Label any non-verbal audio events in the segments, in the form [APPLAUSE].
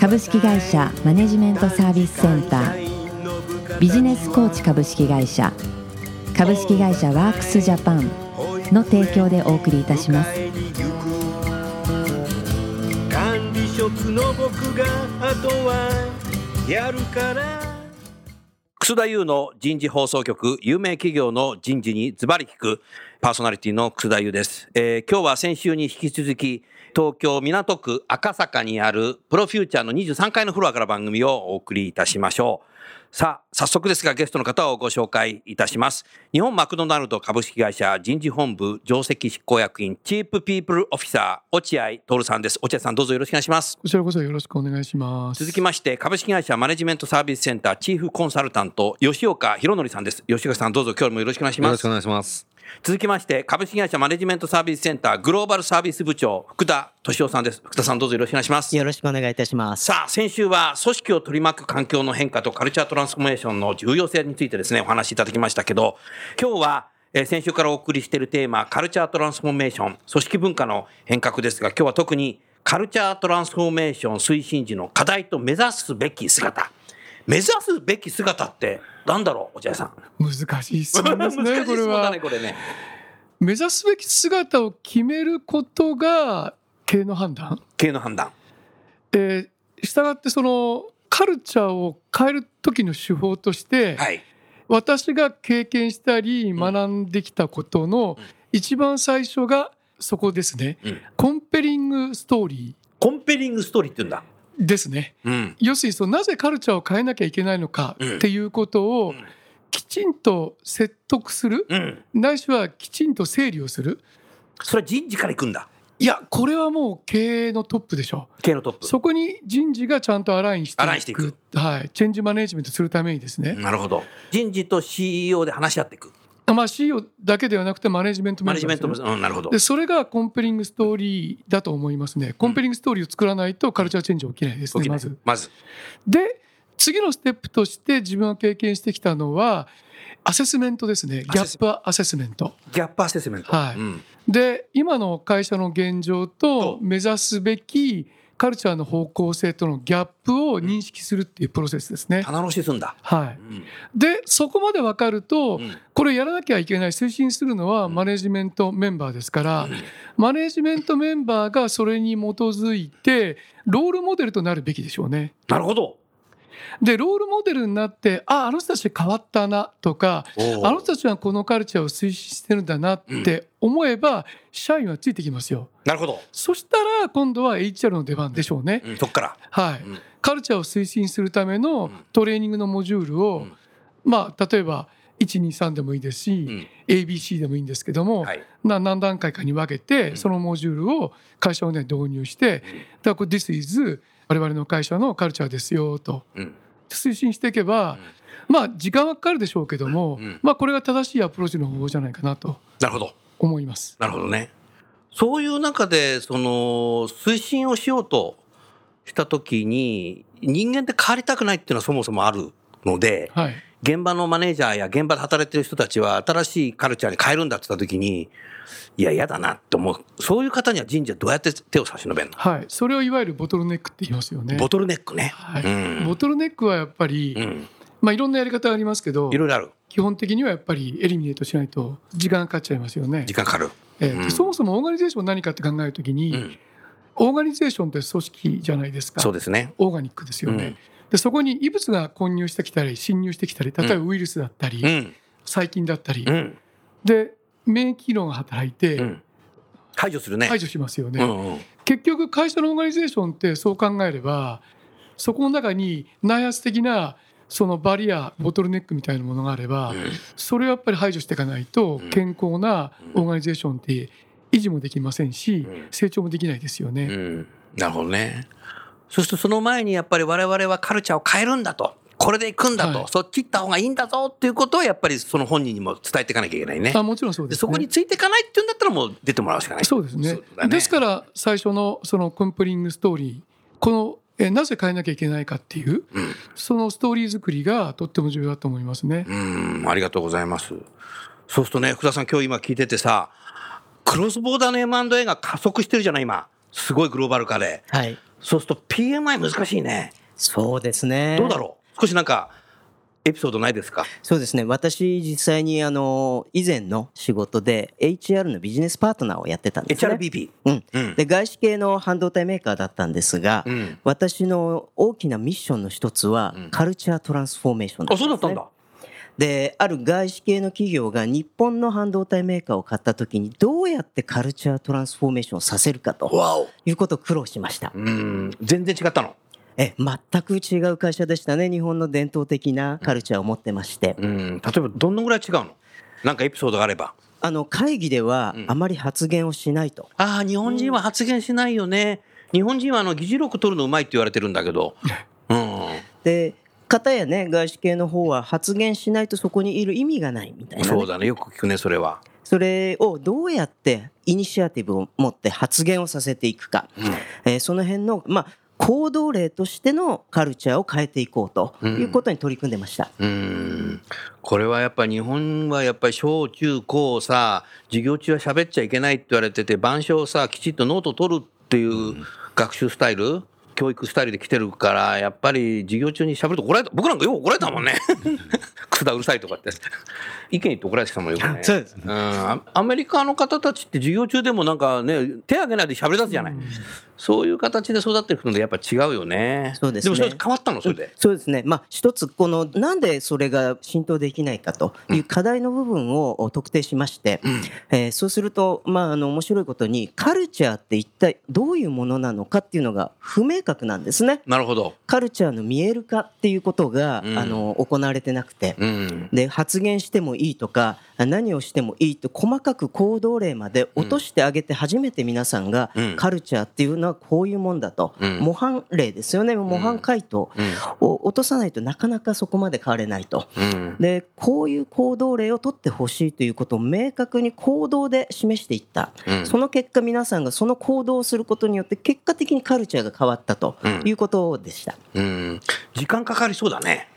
株式会社マネジメントサービスセンター。ビジネスコーチ株式会社。株式会社ワークスジャパンの提供でお送りいたします。管理職の僕があとはやるから。楠田優の人事放送局有名企業の人事にズバリ聞くパーソナリティの楠田優です、えー今日は先週に引き続き東京港区赤坂にあるプロフューチャーの23階のフロアから番組をお送りいたしましょう。さあ早速ですがゲストの方をご紹介いたします。日本マクドナルド株式会社人事本部上席執行役員チープピープルオフィサー落合徹さんです。落合さんどうぞよろしくお願いします。こちらこそよろしくお願いします。続きまして株式会社マネジメントサービスセンターチーフコンサルタント吉岡博則さんです。吉岡さんどうぞ今日もよろしくお願いします。よろしくお願いします。続きまして株式会社マネジメントサービスセンターグローバルサービス部長福田敏夫さんです。福田さんどうぞよろしくお願いします。よろしくお願いいたします。さあ先週は組織を取り巻く環境の変化とカルチャートランスフォーメーションの重要性についてですねお話しいただきましたけど今日はえー先週からお送りしているテーマカルチャートランスフォーメーション組織文化の変革ですが今日は特にカルチャートランスフォーメーション推進時の課題と目指すべき姿目指すべき姿ってなんだろう落合さん。難しい質問ですね、[LAUGHS] 難しいこれは質問だね。これね。目指すべき姿を決めることが経営の判断？経営の判断。えー、したがってそのカルチャーを変える時の手法として、はい。私が経験したり学んできたことの一番最初がそこですね。うん。コンペリングストーリコンペリングストーリーって言うんだ。ーですね。うん。要するにそのなぜカルチャーを変えなきゃいけないのかっていうことをん。きちんと説得する、うん。ないしはきちんと整理をする。それは人事から行くんだ。いやこれはもう経営のトップでしょ。経営のトップ。そこに人事がちゃんとアラインしていく。アラインしていく。はい、チェンジマネジメントするためにですね、なるほど。人事と CEO で話し合っていくまあ、CEO だけではなくてマネジメントメンバーマネジメントもうんなるほど。でそれがコンペリングストーリーだと思いますね。コンペリングストーリーを作らないとカルチャーチェンジ起きないですね、起きない。まず。まず。で次のステップとして自分が経験してきたのはアセスメントですね。ギャップアセスメント。ギャップアセスメント。はい。うん。で今の会社の現状と。目指すべきカルチャーの方向性とのギャップを認識するっていうプロセスですね。棚卸しすんだ。はい、うん。でそこまで分かると、うん。これやらなきゃいけない推進するのはマネジメントメンバーですから、マネジメントメンバーがそれに基づいてロールモデルとなるべきでしょうね。なるほどでロールモデルになってああの人たち変わったなとかあの人たちはこのカルチャーを推進してるんだなって思えば、社員はついてきますよ。なるほど。そしたら今度は HR の出番でしょうね。うんそっから。はい。うん。カルチャーを推進するためのトレーニングのモジュールを、うん。まあ例えば123でもいいですし、うん。ABC でもいいんですけども、はい。な何段階かに分けて、そのモジュールを会社をね導入して、だからこれ This is 我々の会社のカルチャーですよと。うん。推進していけば、まあ時間はかかるでしょうけども、うん。まあこれが正しいアプローチの方法じゃないかなとなるほど。思います。なるほどね。そういう中でその推進をしようとした時に人間って変わりたくないっていうのはそもそもあるのではい。現場のマネージャーや現場で働いてる人たちは新しいカルチャーに変えるんだって言った時にいや嫌だなって思う。そういう方には人事はどうやって手を差し伸べるの、はい、それをいわゆるボトルネックって言いますよね。ボトルネックね、はい。うん。ボトルネックはやっぱり、うん、まあ、いろんなやり方がありますけどいろいろある。基本的にはやっぱりエリミネートしないと時間がかかっちゃいますよね。時。間かかる、えーでうん。そもそもオーガニゼーション何かって考えるときに、うん、オーガニゼーションって組織じゃないですか。そうですね。オーガニックですよね。うん。でそこに異物が混入してきたり侵入してきたり例えばウイルスだったり、うん。細菌だったり、うん。で免疫機能が働いてうん排除するね、排除しますよね。うんうん結局会社のオーガニゼーションってそう考えればそこの中に内圧的なそのバリアボトルネックみたいなものがあれば、それをやっぱり排除していかないと健康なオーガニゼーションって維持もできませんしうん成長もできないですよね。うん、なるほどね。そしてその前にやっぱり我々はカルチャーを変えるんだと。これで行くんだと、はいそっち行った方がいいんだぞっていうことをやっぱりその本人にも伝えていかなきゃいけないね。あもちろんそうで、ね、ですそこについていかないっていうんだったらもう出てもらうしかない。そうですねだですから最初のそのコンプリングストーリーこのえなぜ変えなきゃいけないかっていう、うんそのストーリー作りがとっても重要だと思いますね。うん、ありがとうございます。そうするとね、福田さん今日今聞いててさ、クロスボーダーの M&A が加速してるじゃない今。すごいグローバル化で。はい。そうすると PMI 難しいね。そうですね。どうだろう？少しなんか、エピソードないですか？そうですね。私、実際に、あの、以前の仕事で HR のビジネスパートナーをやってたんですね。?HRBP。うん。うん。で、外資系の半導体メーカーだったんですが、うん。私の大きなミッションの一つは、うんカルチャートランスフォーメーションあ、そうだったんだ。で、ある外資系の企業が日本の半導体メーカーを買った時に、どうやってカルチャートランスフォーメーションをさせるかと。いうことを苦労しました。うん。全然違ったの。え、全く違う会社でしたね。日本の伝統的なカルチャーを持ってまして。うん。例えばどのぐらい違うの？なんかエピソードがあれば。あの、会議ではうんあまり発言をしないと。ああ、日本人は発言しないよね。日本人はあの議事録取るのうまいって言われてるんだけど。[LAUGHS] うん。で、方やね、外資系の方は発言しないとそこにいる意味がないみたいなね、そうだね。よく聞くね、それは。それをどうやってイニシアティブを持って発言をさせていくか。うん。えーその辺の、まあ、行動例としてのカルチャーを変えていこうということに取り組んでました。うーん。これはやっぱり日本はやっぱり小中高さ授業中は喋っちゃいけないって言われてて板書をさきちっとノート取るっていう学習スタイル教育スタイルで来てるからやっぱり授業中に喋ると怒られた僕なんかよく怒られたもんね。くだうるさいとかって。意見言って怒られてたもんよくね。そうですうん。アアメリカの方たちって授業中でもなんかね手挙げないで喋り出すじゃない、そういう形で育っていくのでやっぱ違うよね。そうですね。もそれ変わったの？それで、そうですね。まあ、一つ、この、なんでそれが浸透できないかという課題の部分を特定しまして、えーそうすると、まあ、あの、面白いことに、カルチャーって一体どういうものなのかっていうのが不明確なんですね。なるほど。カルチャーの見える化っていうことが、うん。あの、行われてなくて、うん。で発言してもいいとか何をしてもいいと細かく行動例まで落としてあげて初めて皆さんがうん。カルチャーっていうのはこういうもんだと、うん。模範例ですよね。模範回答。を落とさないとなかなかそこまで変われないと。うん。でこういう行動例を取ってほしいということを明確に行動で示していった、うん。その結果皆さんがその行動をすることによって結果的にカルチャーが変わったとうんいうことでした。うん、時間かかりそうだね。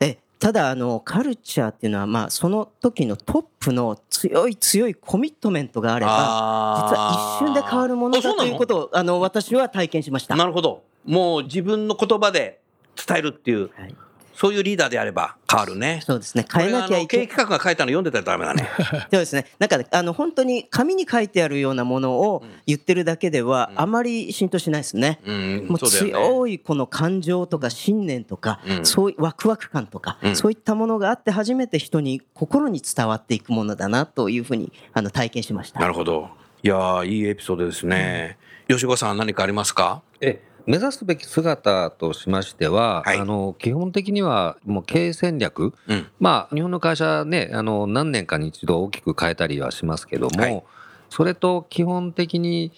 えただあのカルチャーっていうのはまあその時のトップの強い強いコミットメントがあれば実は一瞬で変わるものだということをあの私は体験しました。なるほど。もう自分の言葉で伝えるっていう、はいそういうリーダーであれば変わるね。そうですね変えなきゃいけこれあの経営企画が書いたの読んでたらダメだね。[LAUGHS] そうですねなんかねあの本当に紙に書いてあるようなものを言ってるだけではあまり浸透しないですね。うん、もう。強いこの感情とか信念とか、うんそういうワクワク感とか、うんそういったものがあって初めて人に心に伝わっていくものだなというふうにあの体験しました。なるほど。いやーいいエピソードですね。吉岡さん何かありますか？え目指すべき姿としましては、はいあの基本的にはもう経営戦略、うん。まあ、日本の会社ねあの何年かに一度大きく変えたりはしますけども、はいそれと基本的に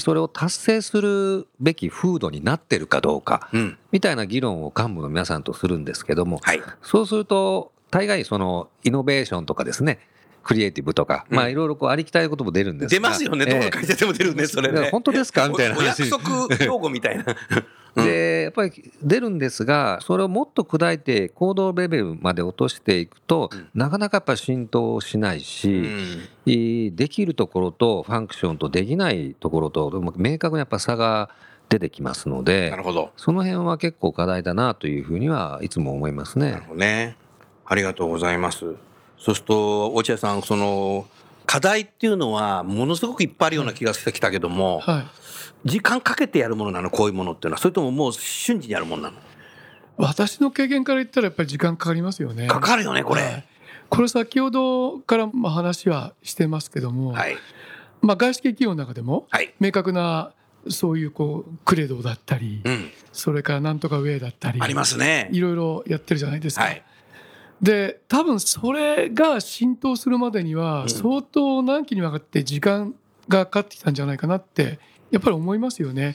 それを達成するべき風土になってるかどうかうん。みたいな議論を幹部の皆さんとするんですけども、はい。そうすると大概そのイノベーションとかですねクリエイティブとか、うんまあいろいろこうありきたりなことも出るんですが出ますよね。どのええ会社でも出るね、それね。本当ですか？みたいなお約束用語みたいな。うんでやっぱり出るんですがそれをもっと砕いて行動レベルまで落としていくと、うんなかなかやっぱ浸透しないし、できるところとファンクションとできないところと明確にやっぱ差が出てきますのでなるほど。その辺は結構課題だなというふうにはいつも思いますねなる。ほどね。ありがとうございます。そうすると、落合さん、その、課題っていうのは、ものすごくいっぱいあるような気がしてきたけども、はい、時間かけてやるものなの、こういうものっていうのは、それとももう瞬時にやるものなの？私の経験から言ったらやっぱり時間かかりますよね。かかるよね、こはいれ。これ先ほどからまあ話はしてますけども、はい。まあ、外資系企業の中でもはい。明確なそういうこうクレドだったり、うん。それからなんとかウェイだったりありますね。いろいろやってるじゃないですか。はい。で多分それが浸透するまでにうんは相当何期にわたって時間がかかってきたんじゃないかなってやっぱり思いますよね。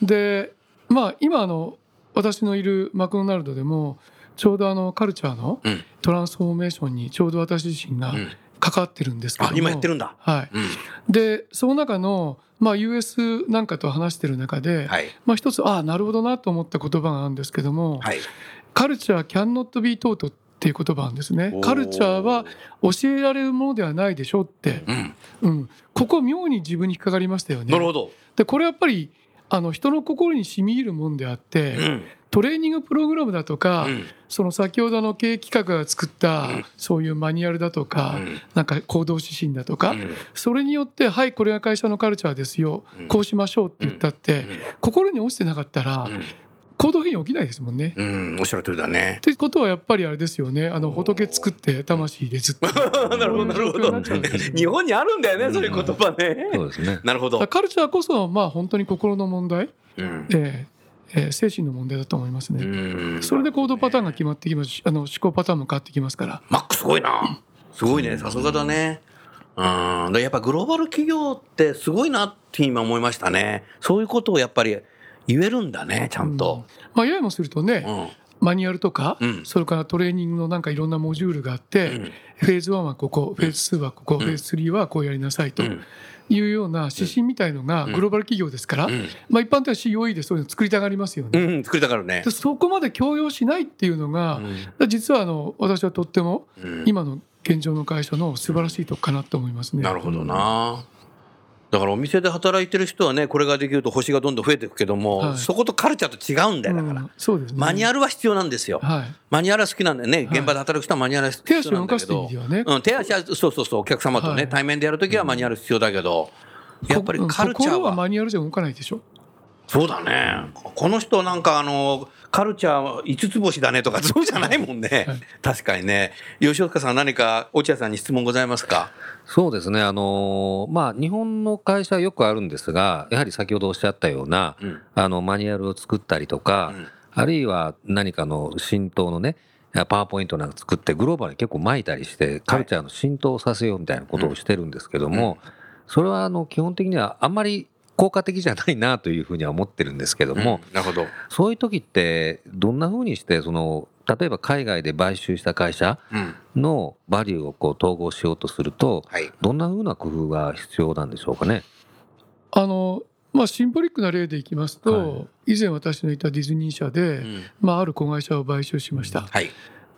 うん。でまあ今あの私のいるマクドナルドでもちょうどあのカルチャーのうんトランスフォーメーションにちょうど私自身がうん関わってるんですけども、あ今やってるんだ。はい、うんでその中の、まあ、US なんかと話してる中で、はいまあ、一つああなるほどなと思った言葉があるんですけども、はい。カルチャー cannot be taught っていう言葉なんですね。カルチャーは教えられるものではないでしょって、うん。うん、ここ妙に自分に引っかかりましたよね。なるほど。でこれやっぱりあの人の心に染み入るもんであって、うん。トレーニングプログラムだとか、うん。その先ほどの経営企画が作った、うん。そういうマニュアルだとか、うん。なんか行動指針だとか、うん。それによってはいこれが会社のカルチャーですよ、うん。こうしましょうって言ったって、心に落ちてなかったら、行動変容起きないですもんね。うん。うん。おっしゃる通りだねっ。てことはやっぱりあれですよねあの仏作って魂入れずってなるほどなるほど。[LAUGHS] 日本にあるんだよねそういう言葉ね。そうですね。なるほど。カルチャーこそまあ本当に心の問題、うんえーえー精神の問題だと思いますね。うんそれで行動パターンが決まってきますしあの思考パターンも変わってきますから。マックすごいな。すごいね。さすがだね。うん。でやっぱグローバル企業ってすごいなって今思いましたね。そういうことをやっぱり言えるんだね、ちゃんと。まあ、ややもするとね、うん。マニュアルとか、うんそれからトレーニングのなんかいろんなモジュールがあって、うんフェーズ1はここ、フェーズ2はここ、フェーズ3はこうやりなさいとうんいうような指針みたいのがグローバル企業ですから、うんまあ、一般的には COE でそういうの作りたがりますよね。うん、作りたがるねで。そこまで強要しないっていうのが、実はあの私はとってもうん今の現状の会社の素晴らしいとこかなと思いますね。なるほどな。だからお店で働いてる人はね、これができると星がどんどん増えていくけども、はいそことカルチャーと違うんだよ、だから。うんね。マニュアルは必要なんですよ。はい。マニュアルは好きなんだよね。現場で働く人はマニュアルは必手要なんだけど。はね。うん、手足は、そうそうそう、お客様とね、はい対面でやるときはマニュアル必要だけど、やっぱりこカルチャー心はは、マニュアルじゃ動かないでしょ？そうだね。この人なんかあの、カルチャー五つ星だねとか、[LAUGHS] そうじゃないもんね。はい確かにね。吉岡さん何か落合さんに質問ございますか？そうですね。あのーまあ、日本の会社はよくあるんですが、やはり先ほどおっしゃったような、うんあの、マニュアルを作ったりとか、うんあるいは何かの浸透のね、パワーポイントなんか作ってグローバルに結構巻いたりして、カルチャーの浸透させようみたいなことをしてるんですけども、それはあの、基本的にはあんまり効果的じゃないなというふうには思ってるんですけども、うんなるほど。そういう時って、どんなふうにして、その、例えば海外で買収した会社うん。のバリューをこう統合しようとすると、はい。どんなふうな工夫が必要なんでしょうかね？あのまあ、シンボリックな例でいきますと、は以前私のいたディズニー社で、うんまあ、ある子会社を買収しました。はい。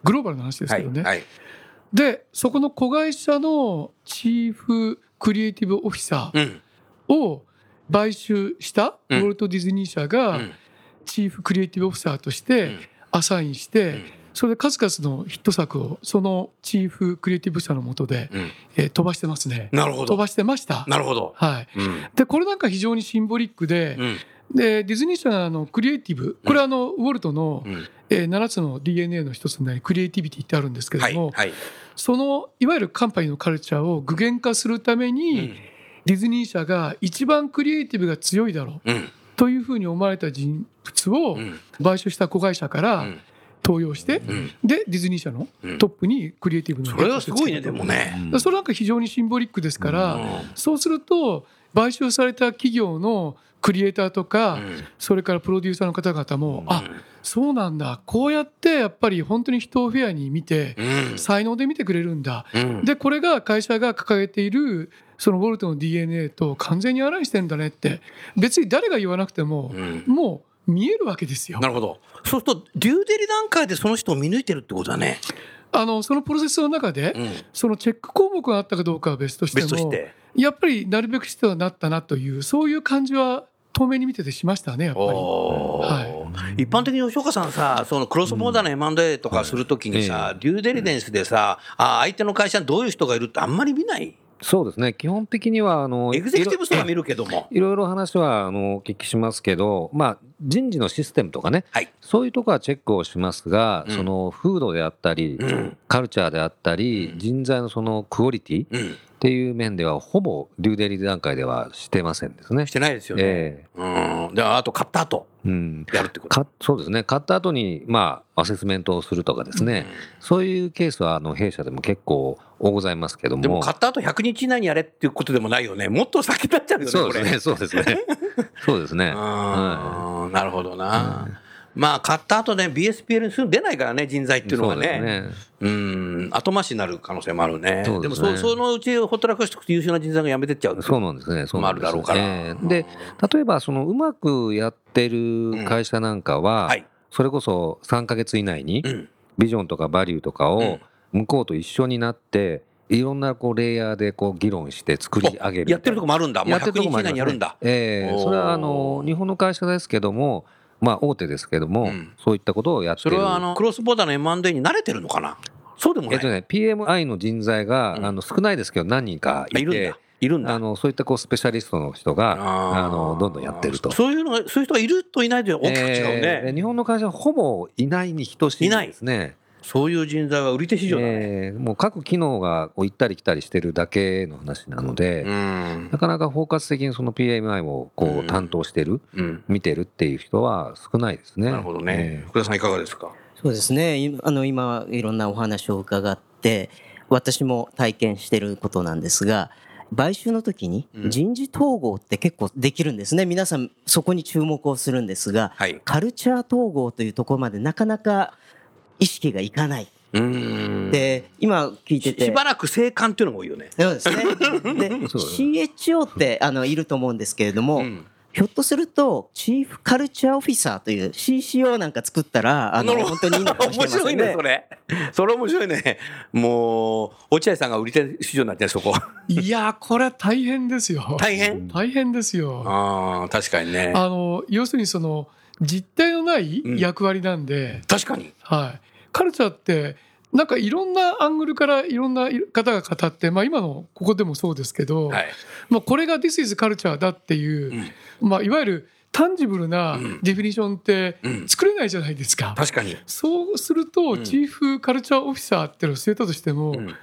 グローバルな話ですはい。けどね。はい。で、そこの子会社のチーフクリエイティブオフィサうん。ーを買収したウうんォルト・ディズニー社うがんチーフクリエイティブオフィサーとしうてんアサインしてうん、それで数々のヒット作をそのチーフクリエイティブオフィサーの下で、うん。えー飛ばしてますね。なるほど。飛ばしてました。なるほど。はい。うん。で、これなんか非常にシンボリックで、うん。でディズニー社のあのクリエイティブこれはあのウォルトの、うん。えー7つの DNA の一つになりクリエイティビティってあるんですけれはい。ども、はい。そのいわゆるカンパニーのカルチャーを具現化するために、うんディズニー社が一番クリエイティブが強いだろううん。というふうに思われた人物をうん。買収した子会社からうん登用して、うん。でディズニー社のうんトップにクリエイティブのそれはすごいね、でもね。でそれなんか非常にシンボリックですから、うんそうすると買収された企業のクリエイターとか、うんそれからプロデューサーの方々も、あそうなんだこうやってやっぱり本当に人をフェアに見て、うん。才能で見てくれるんだ、うん。でこれが会社が掲げているそのウォルトの DNA と完全にアラインしてるんだねって別に誰が言わなくても、うんもう見えるわけですよ。なるほど。そうすると、デューデリ段階でその人を見抜いてるってことだね。あのそのプロセスの中で、うん。そのチェック項目があったかどうかは別としても。やっぱりなるべくしてはなったなというそういう感じは透明に見ててしましたねやっぱり。一般的に吉岡さんさ、そのクロスボーダーの M&A とかするときにさ、デューデリデンスでさ、あ相手の会社にどういう人がいるってあんまり見ない。そうですね。基本的には、あの、エグゼクティブ層は見るけども。[LAUGHS] いろいろ話はあのお聞きしますけど、まあ、人事のシステムとかね、はい。そういうところはチェックをしますが、うんその風土であったり、うんカルチャーであったり、人材のそのクオリティっうん。ていう面では、ほぼデューデリ段階ではしてませんですねし。てないですよね。えうん。で、あと買った後、えうんやるってこと。かそうですね、買った後にまあアセスメントをするとかですね、そういうケースはあの弊社でも結構多ございますけども、でも買った後100日以内にやれっていうことでもないよね。もっと先になっちゃうよね。そうですね、そうですね、そうですね。[LAUGHS] あーなるほどな。まあ、買った後ね、BSPL にすぐ出ないからね、人材っていうのはね。ね。うん、後回しになる可能性もあるね。ですねもそ、そのうちほったらかしておくと優秀な人材が辞めてっちゃう。そうなんですね。そうなんですまああるだろうからええで、例えば、そのうまくやってる会社なんかは、はい。それこそ3ヶ月以内にうん。ビジョンとかバリューとかうんを向こうと一緒になって、いろんなこうレイヤーでこう議論して作り上げる。やってるとこもあるんだ。もうやってると100日以内にやるんだ。ええそれはあの日本の会社ですけども、まあ大手ですけども、うんそういったことをやってる。それはあの、クロスボーダーの M&A に慣れてるのかな？そうでもない。えっとね、PMI の人材が、うんあの少ないですけど何人かいてあいるんだ。いるんだ。あのそういったこうスペシャリストの人があのどんどんやってると。そういうのが、そういう人がいるといないと大きく違うね。えー日本の会社はほぼいないに等しいですね。そういう人材は売り手市場だね。えーもう各機能がこう行ったり来たりしてるだけの話なので、うんなかなか包括的にその PMI をこうんう担当してる、うん。見てるっていう人は少ないですね。なるほどねえ。ー福田さんいかがですか？そうですねいあの今いろんなお話を伺って私も体験してることなんですが買収の時にうん人事統合って結構できるんですね皆さんそこに注目をするんですがはい。カルチャー統合というところまでなかなか意識がいかない。うん。で今聞いてしてしばらく生還っていうのが多いよね。そうですね。で、[LAUGHS] CHO ってあのいると思うんですけれども、うんひょっとするとチーフカルチャーオフィサーという CCO なんか作ったらあの本当にいいのかもしれ面白いね、ませんねそ。れ。それ面白いね。もう、落合さんが売り手市場になってるそこ。いやーこれは大変ですよ大変？大変ですよああ、確かにね。あの要するにその実態のない役割なんで、確かに。はい、カルチャーってなんかいろんなアングルからいろんな方が語って、まあ、今のここでもそうですけど、はい。まあ、これが This is culture だっていう、まあ、いわゆるタンジブルなうんデフィニションってうん作れないじゃないですか。確かに。そうすると、んチーフカルチャーオフィサーっていうのを据えたとしても、うん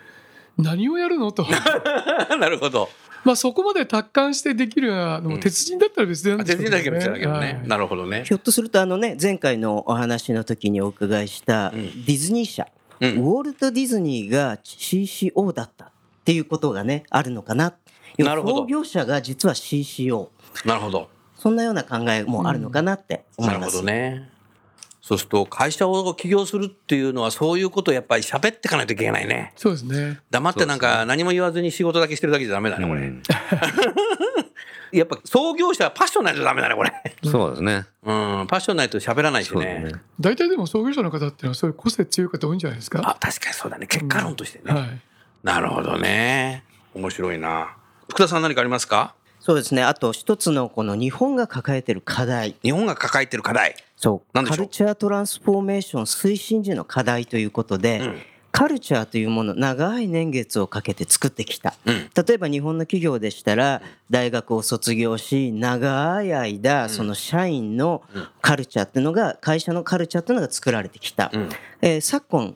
何をやるの？と [LAUGHS] なるほど。まあそこまで達観してできるようなのも鉄人だったら別なんあでしょう全然だけどだけどね。はいなるほどね。ひょっとするとあのね前回のお話の時にお伺いしたうんディズニー社、うんウォルト・ディズニーが CCO だったっていうことがねあるのかな。なるほど創業者が実は CCO なるほど。そんなような考えもあるのかなって思ます。ないるほどね。そうすると、会社を起業するっていうのは、そういうことをやっぱり喋っていかないといけないね。そうですね黙ってなんか何も言わずに仕事だけしてるだけじゃダメだね、これ。う [LAUGHS] んやっぱ創業者はパッションないとダメだね、これ。そうですね。うん、パッションないと喋らないしね。大体でも創業者の方っていうのはそういう個性強い方多いんじゃないですか？あ、確かにそうだね。結果論としてね。はいなるほどね。面白いな。福田さん何かありますか？そうですね。あと一つのこの日本が抱えてる課題。日本が抱えてる課題。そう。何でしょう？カルチャートランスフォーメーション推進時の課題ということで、うんカルチャーというもの長い年月をかけて作ってきた。うん。例えば日本の企業でしたら大学を卒業し長い間その社員のカルチャーっていうのが会社のカルチャーっていうのが作られてきた、うん。えー昨今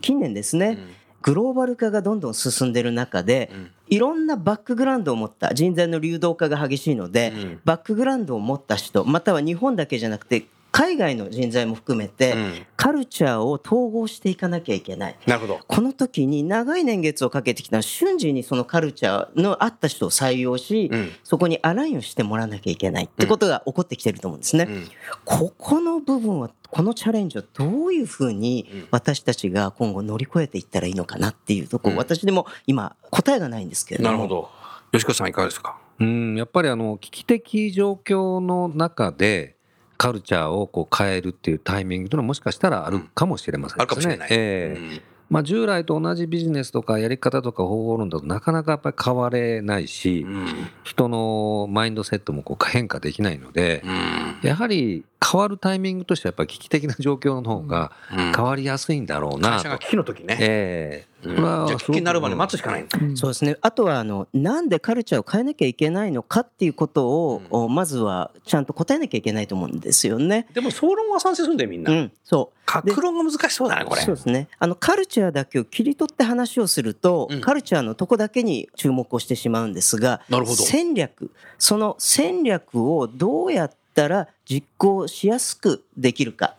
近年ですね、グローバル化がどんどん進んでる中で、ん。いろんなバックグラウンドを持った人材の流動化が激しいので、うん。バックグラウンドを持った人または日本だけじゃなくて海外の人材も含めて、うんカルチャーを統合していかなきゃいけない。なるほど。この時に長い年月をかけてきた瞬時にそのカルチャーのあった人を採用し、うんそこにアラインをしてもらわなきゃいけないってことが起こってきてると思うんですね。うんここの部分はこのチャレンジをどういうふうに私たちが今後乗り越えていったらいいのかなっていうところ、うん私でも今答えがないんですけれどもなるほど。吉川さんいかがですか？うん、やっぱりあの危機的状況の中でカルチャーをこう変えるっていうタイミングというのはもしかしたらあるかもしれませんあるかもしれない。ええ。うん。まあ、従来と同じビジネスとかやり方とか方法論だとなかなかやっぱり変われないし、うん。人のマインドセットもこう変化できないので、うん。やはり変わるタイミングとしてはやっぱり危機的な状況の方がうん変わりやすいんだろうなと。会社が危機の時ね。ええうんこれはじゃあ危機になるまで待つしかない。うんそうですね。あとはあのなんでカルチャーを変えなきゃいけないのかっていうことを、おまずはちゃんと答えなきゃいけないと思うんですよね。でも総論は賛成するんだよみんな。うん、そう。格論が難しそうだねこれ。そうですね。あのカルチャーだけを切り取って話をすると、うんカルチャーのとこだけに注目をしてしまうんですが、なるほど戦略、その戦略をどうやったら実行しやすくできるか。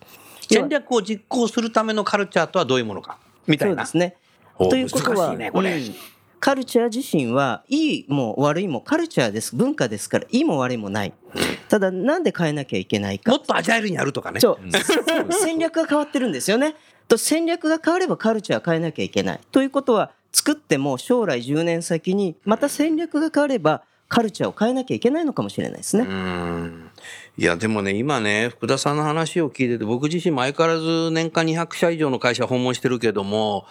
戦略を実行するためのカルチャーとはどういうものかみたいな。そうですね。おということは、ねこれ。うんカルチャー自身はいいも悪いもカルチャーです文化ですからいいも悪いもないただなんで変えなきゃいけないかもっとアジャイルにやるとかね。そう [LAUGHS] 戦略が変わってるんですよねと戦略が変わればカルチャー変えなきゃいけないということは作っても将来10年先にまた戦略が変わればカルチャーを変えなきゃいけないのかもしれないですね。いやでもね今ね福田さんの話を聞いてて僕自身も相変わらず年間200社以上の会社訪問してるけども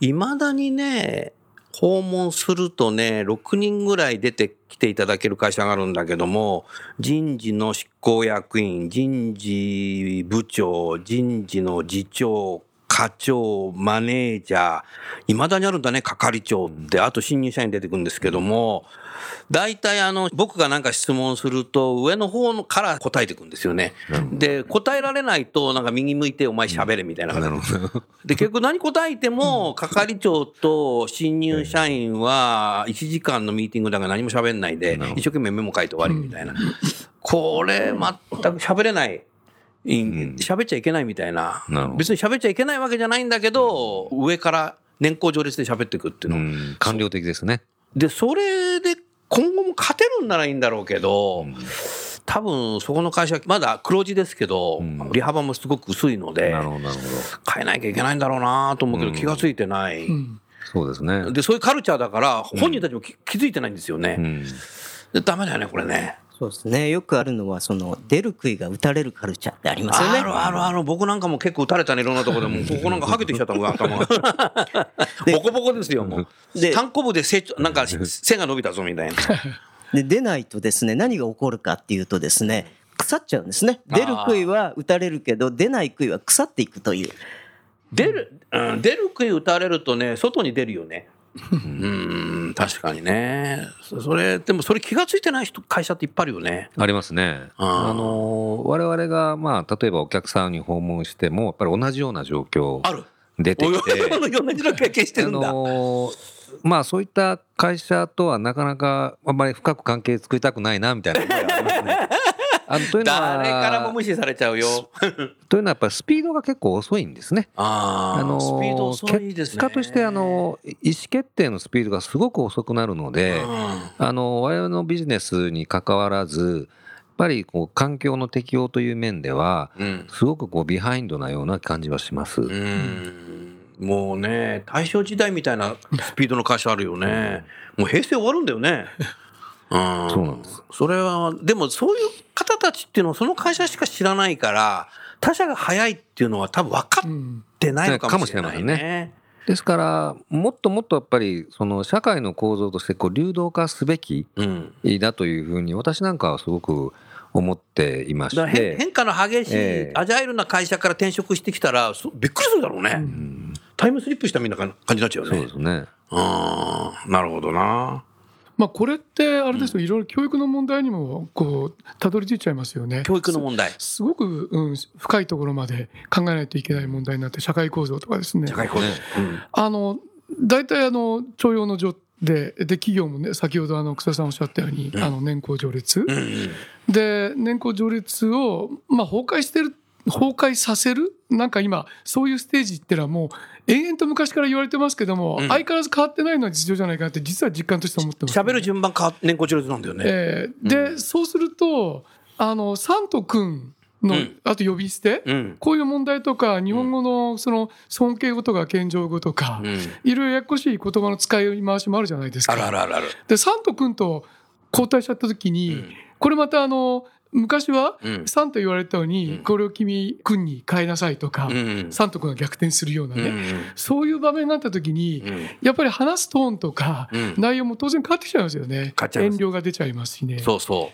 いまだにね訪問するとね6人ぐらい出てきていただける会社があるんだけども人事の執行役員人事部長人事の次長課長、マネージャー、いまだにあるんだね、係長って、あと新入社員出てくるんですけども、大体あの、僕がなんか質問すると、上の方から答えていくんですよね。で、答えられないと、なんか右向いてお前喋れみたいな感じ。で、結局何答えても、係長と新入社員は、1時間のミーティングだから何も喋んないで、一生懸命メモ書いて終わりみたいな。これ、全く喋れない。喋っちゃいけないみたいな。な別に喋っちゃいけないわけじゃないんだけど、上から年功序列で喋っていくっていうの、うん。官僚的ですね。でそれで今後も勝てるんならいいんだろうけど、多分そこの会社まだ黒字ですけど、ん。利幅もすごく薄いのでなるほど、なるほど。変えなきゃいけないんだろうなと思うけど、うん。気がついてない、うん。そうですね。でそういうカルチャーだから本人たちもき気づいてないんですよね、うん。でダメだよねこれねそうですね。よくあるのは、その、出る杭が打たれるカルチャーってありますよね。あるあるある僕なんかも結構打たれたねいろんなところでもうここなんかはげてきちゃったもん頭がボコボコですよもうで単行部で成長なんか背が伸びたぞみたいなで、出ないとですね、何が起こるかっていうとですね、腐っちゃうんですね。出る杭は打たれるけど、出ない杭は腐っていくという。出る、うん、出る杭打たれるとね外に出るよねうん確かにねそそれでもそれ気が付いてない人会社っていっぱいあるよねありますね。あの我々がまあ例えばお客さんに訪問してもやっぱり同じような状況ある出てきて。同じの経験してるんだ、あのまあそういった会社とはなかなかあんまり深く関係作りたくないなみたいなところがありますね。[LAUGHS] あのというのは誰からも無視されちゃうよ。[LAUGHS] というのはやっぱりスピードが結構遅いんですね。あのスピード遅いですね。結果としてあの意思決定のスピードがすごく遅くなるので、あの我々のビジネスに関わらずやっぱりこう環境の適応という面ではすごくこうビハインドなような感じはします。うん。もうね大正時代みたいなスピードの会社あるよね。もう平成終わるんだよね [LAUGHS] うん。そうなんです。それはでもそういう方たちっていうのはその会社しか知らないから他社が早いっていうのは多分分かっうんてないのかもしれないかもしれませんね。ですからもっともっとやっぱりその社会の構造としてこう流動化すべきうん。だというふうに私なんかはすごく思っていまして。変化の激しい、ええ。アジャイルな会社から転職してきたらそびっくりするだろうね、うん。タイムスリップしたみんな感じになっちゃうよね。そうですね。うんなるほどなまあこれってあれですよいろいろ教育の問題にもこうたどり着いちゃいますよね。教育の問題。すごく、うん、深いところまで考えないといけない問題になって社会構造とかですね。社会構造、ね。あの大体あの徴用の序でで企業もね先ほどあの草田さんおっしゃったように、うん。あの年功序列、うんうん。で年功序列を、まあ、崩壊してる崩壊させる？なんか今そういうステージってのはもう延々と昔から言われてますけども、うん。相変わらず変わってないのは実情じゃないかなって実は実感として思ってます、喋る順番変わ年功序列なんだよね、えーで、そうするとあのサント君の、うん。あと呼び捨て、うん。こういう問題とか日本語のその尊敬語とか謙譲語とか、うん。いろいろややこしい言葉の使い回しもあるじゃないですか。あるあるある。でサント君と交代しちゃった時に、うん。これまたあの昔はうん。サンと言われたのに、うん。これを君君に変えなさいとか、うん。サント君が逆転するようなね、うんそういう場面になった時に、うん。やっぱり話すトーンとか、うん。内容も当然変わってきちゃいますよね。遠慮が出ちゃいますしね。そうそ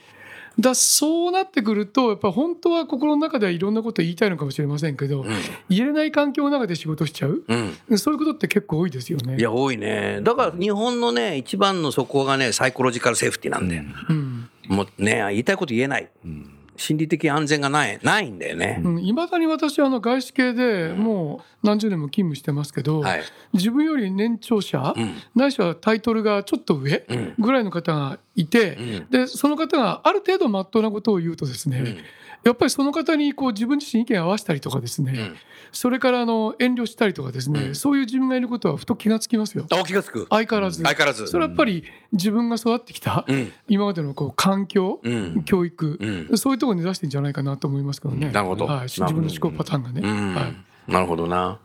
だそうなってくるとやっぱ本当は心の中ではいろんなこと言いたいのかもしれませんけど、う、言えれない環境の中で仕事しちゃう。うんうん、そういうことって結構多いですよね。いや多いね。だから日本のね一番のそこがねサイコロジカルセーフティーなんだよ、うんもうね言いたいこと言えない。うん心理的安全がないないんだよね、うん、未だに私はあの外資系でもう何十年も勤務してますけど、はい、自分より年長者、うん。ないしはタイトルがちょっと上うん。ぐらいの方がいて、うん。でその方がある程度まっとうなことを言うとですね、やっぱりその方にこう自分自身意見を合わせたりとかですね、うん。それからあの遠慮したりとかですね、うん。そういう自分がいることはふと気がつきますよ。あ気がつく。相変わらず。相変わらず。それはやっぱり自分が育ってきたうん。今までのこう環境、うん。教育、うん。そういうところに出してんじゃないかなと思いますけどね。なるほど。はい、自分の思考パターンがね。うん。はい。なるほどな。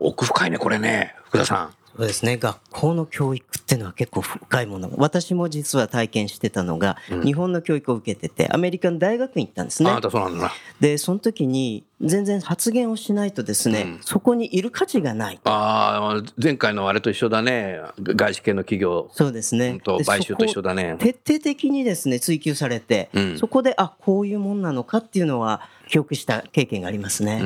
奥深いねこれね。福田さんそうですね学校の教育っていうのは結構深いもの。が私も実は体験してたのが、日本の教育を受けててアメリカの大学に行ったんですね。あなたそうなんだ。なでその時に全然発言をしないとですね、うん。そこにいる価値がない。ああ前回のあれと一緒だね。外資系の企業。そうですね。うんとで買収と一緒だね。徹底的にですね追求されて、うん。そこであこういうもんなのかっていうのは記憶した経験がありますね、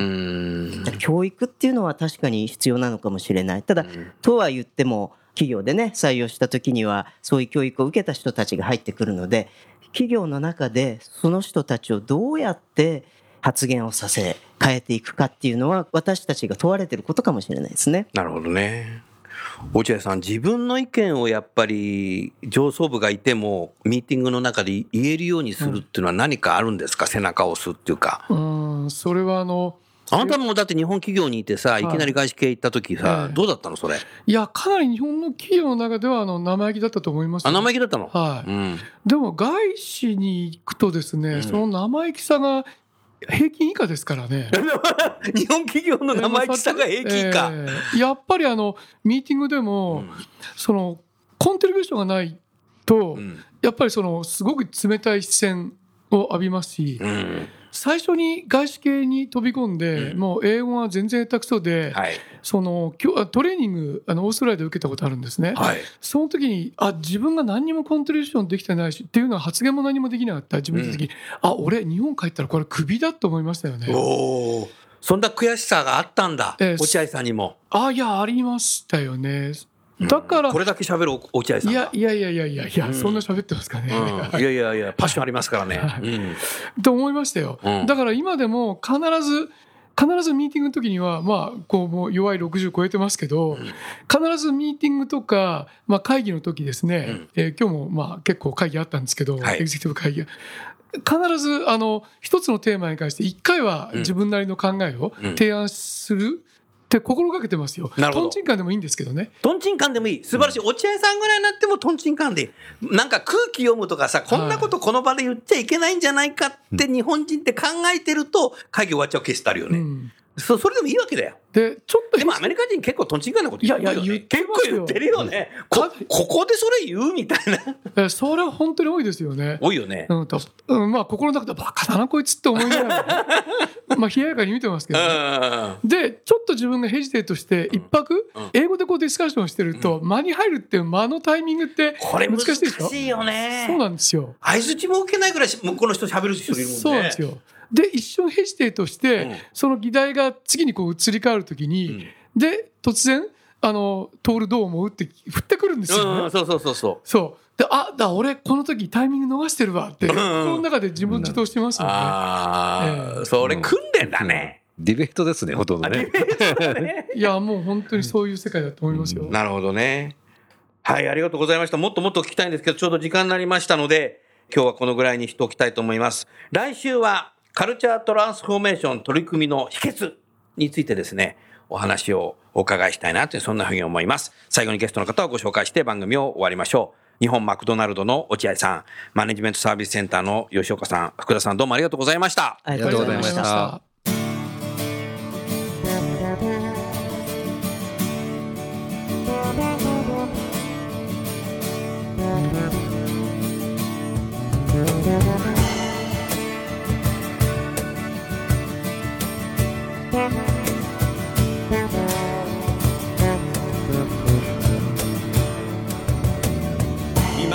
教育っていうのは確かに必要なのかもしれない。ただ、とは言っても企業でね採用した時にはそういう教育を受けた人たちが入ってくるので企業の中でその人たちをどうやって発言をさせ変えていくかっていうのは私たちが問われてることかもしれないですね。なるほどね。落合さん自分の意見をやっぱり上層部がいてもミーティングの中で言えるようにするっていうのは何かあるんですか、背中を押すっていうか。うん、それはあの、あなたもだって日本企業にいてさいきなり外資系行った時さ、はいどうだったのそれ？いや、かなり日本の企業の中ではあの生意気だったと思いますよ。あ生意気だったの、はい。うん、でも外資に行くとですね、ん。その生意気さが平均以下ですからね。[LAUGHS] 日本企業の生意気さが平均か、えーやっぱりあのミーティングでも、そのコントリビューションがないと、うん。やっぱりそのすごく冷たい視線を浴びますし、うん最初に外資系に飛び込んで、うん。もう英語は全然下手くそで、はい。そのきょトレーニングあのオーストラリアで受けたことあるんですね。はい。その時にあ自分が何にもコントリビューションできてないしっていうのは発言も何もできなかった自分の時に、あ俺日本帰ったらこれクビだと思いましたよね。おおそんな悔しさがあったんだ、ええ。落合さんにも。あいやありましたよね。だから、これだけ喋る落合さんが。いやいやいやいやいやいや、うん。そんな喋ってますかね。うん、い。やいやいやパッションありますからね、と思いましたよ。うん。だから今でも必ず必ずミーティングの時にはまあこうもう弱い60超えてますけど、必ずミーティングとか、まあ、会議の時ですね、うん。えー今日もまあ結構会議あったんですけど、はい。エグゼクティブ会議。必ずあの一つのテーマに関して一回は自分なりの考えをうん。提案するって心がけてますよ。なるほど。トンチンカンでもいいんですけどね。トンチンカンでもいい。素晴らしい、落合さんぐらいになってもトンチンカンで。いいなんか空気読むとかさこんなことこの場で言っちゃいけないんじゃないかって日本人って考えてると会議終わっちゃうケースってあるよね、うん、そそれでもいいわけだよ。でちょっとでもアメリカ人結構トンチンカンなこと言うよ、ね、いやいや言って結構言ってるよね。こかここでそれ言うみたいな。えーそれは本当に多いですよね。多いよね、うんとうん、まあ心の中でバカだなこいつって思いながら、[LAUGHS] まあ冷ややかに見てますけど、ね、うんでちょっと自分がヘジテートして一泊、うん。英語でこうディスカッションしてると、間に入るっていう間のタイミングってこれ難しい難しいでしょよね。そうなんですよ。相づちも受けないぐらい向こうの人喋る人いるもんね。そうなんですよ。で一瞬ヘジテートして、うんその議題が次にこう移り変わるときに、で突然あの「徹どう思う?」って振ってくるんですよね。うん、そうそうそうそうそうであだ俺この時タイミング逃してるわって、ん心の中で自問自答してますよね。ああ、ええそれ訓練だね。ディベートですね、ほとんどね。[LAUGHS] いやもう本当にそういう世界だと思いますよ。なるほどね。はい、ありがとうございました。もっともっと聞きたいんですけど、ちょうど時間になりましたので、今日はこのぐらいにしておきたいと思います。来週は、カルチャートランスフォーメーション取り組みの秘訣についてですね、お話をお伺いしたいなという、そんなふうに思います。最後にゲストの方をご紹介して番組を終わりましょう。日本マクドナルドの落合さん、マネジメントサービスセンターの吉岡さん、福田さん、どうもありがとうございました。ありがとうございましたあり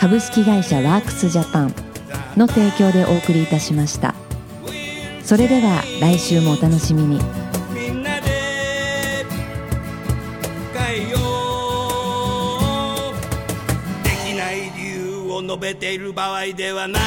株式会社ワークスジャパンの提供でお送りいたしました。それでは来週もお楽しみに。みんなで変えよう。できない理由を述べている場合ではない。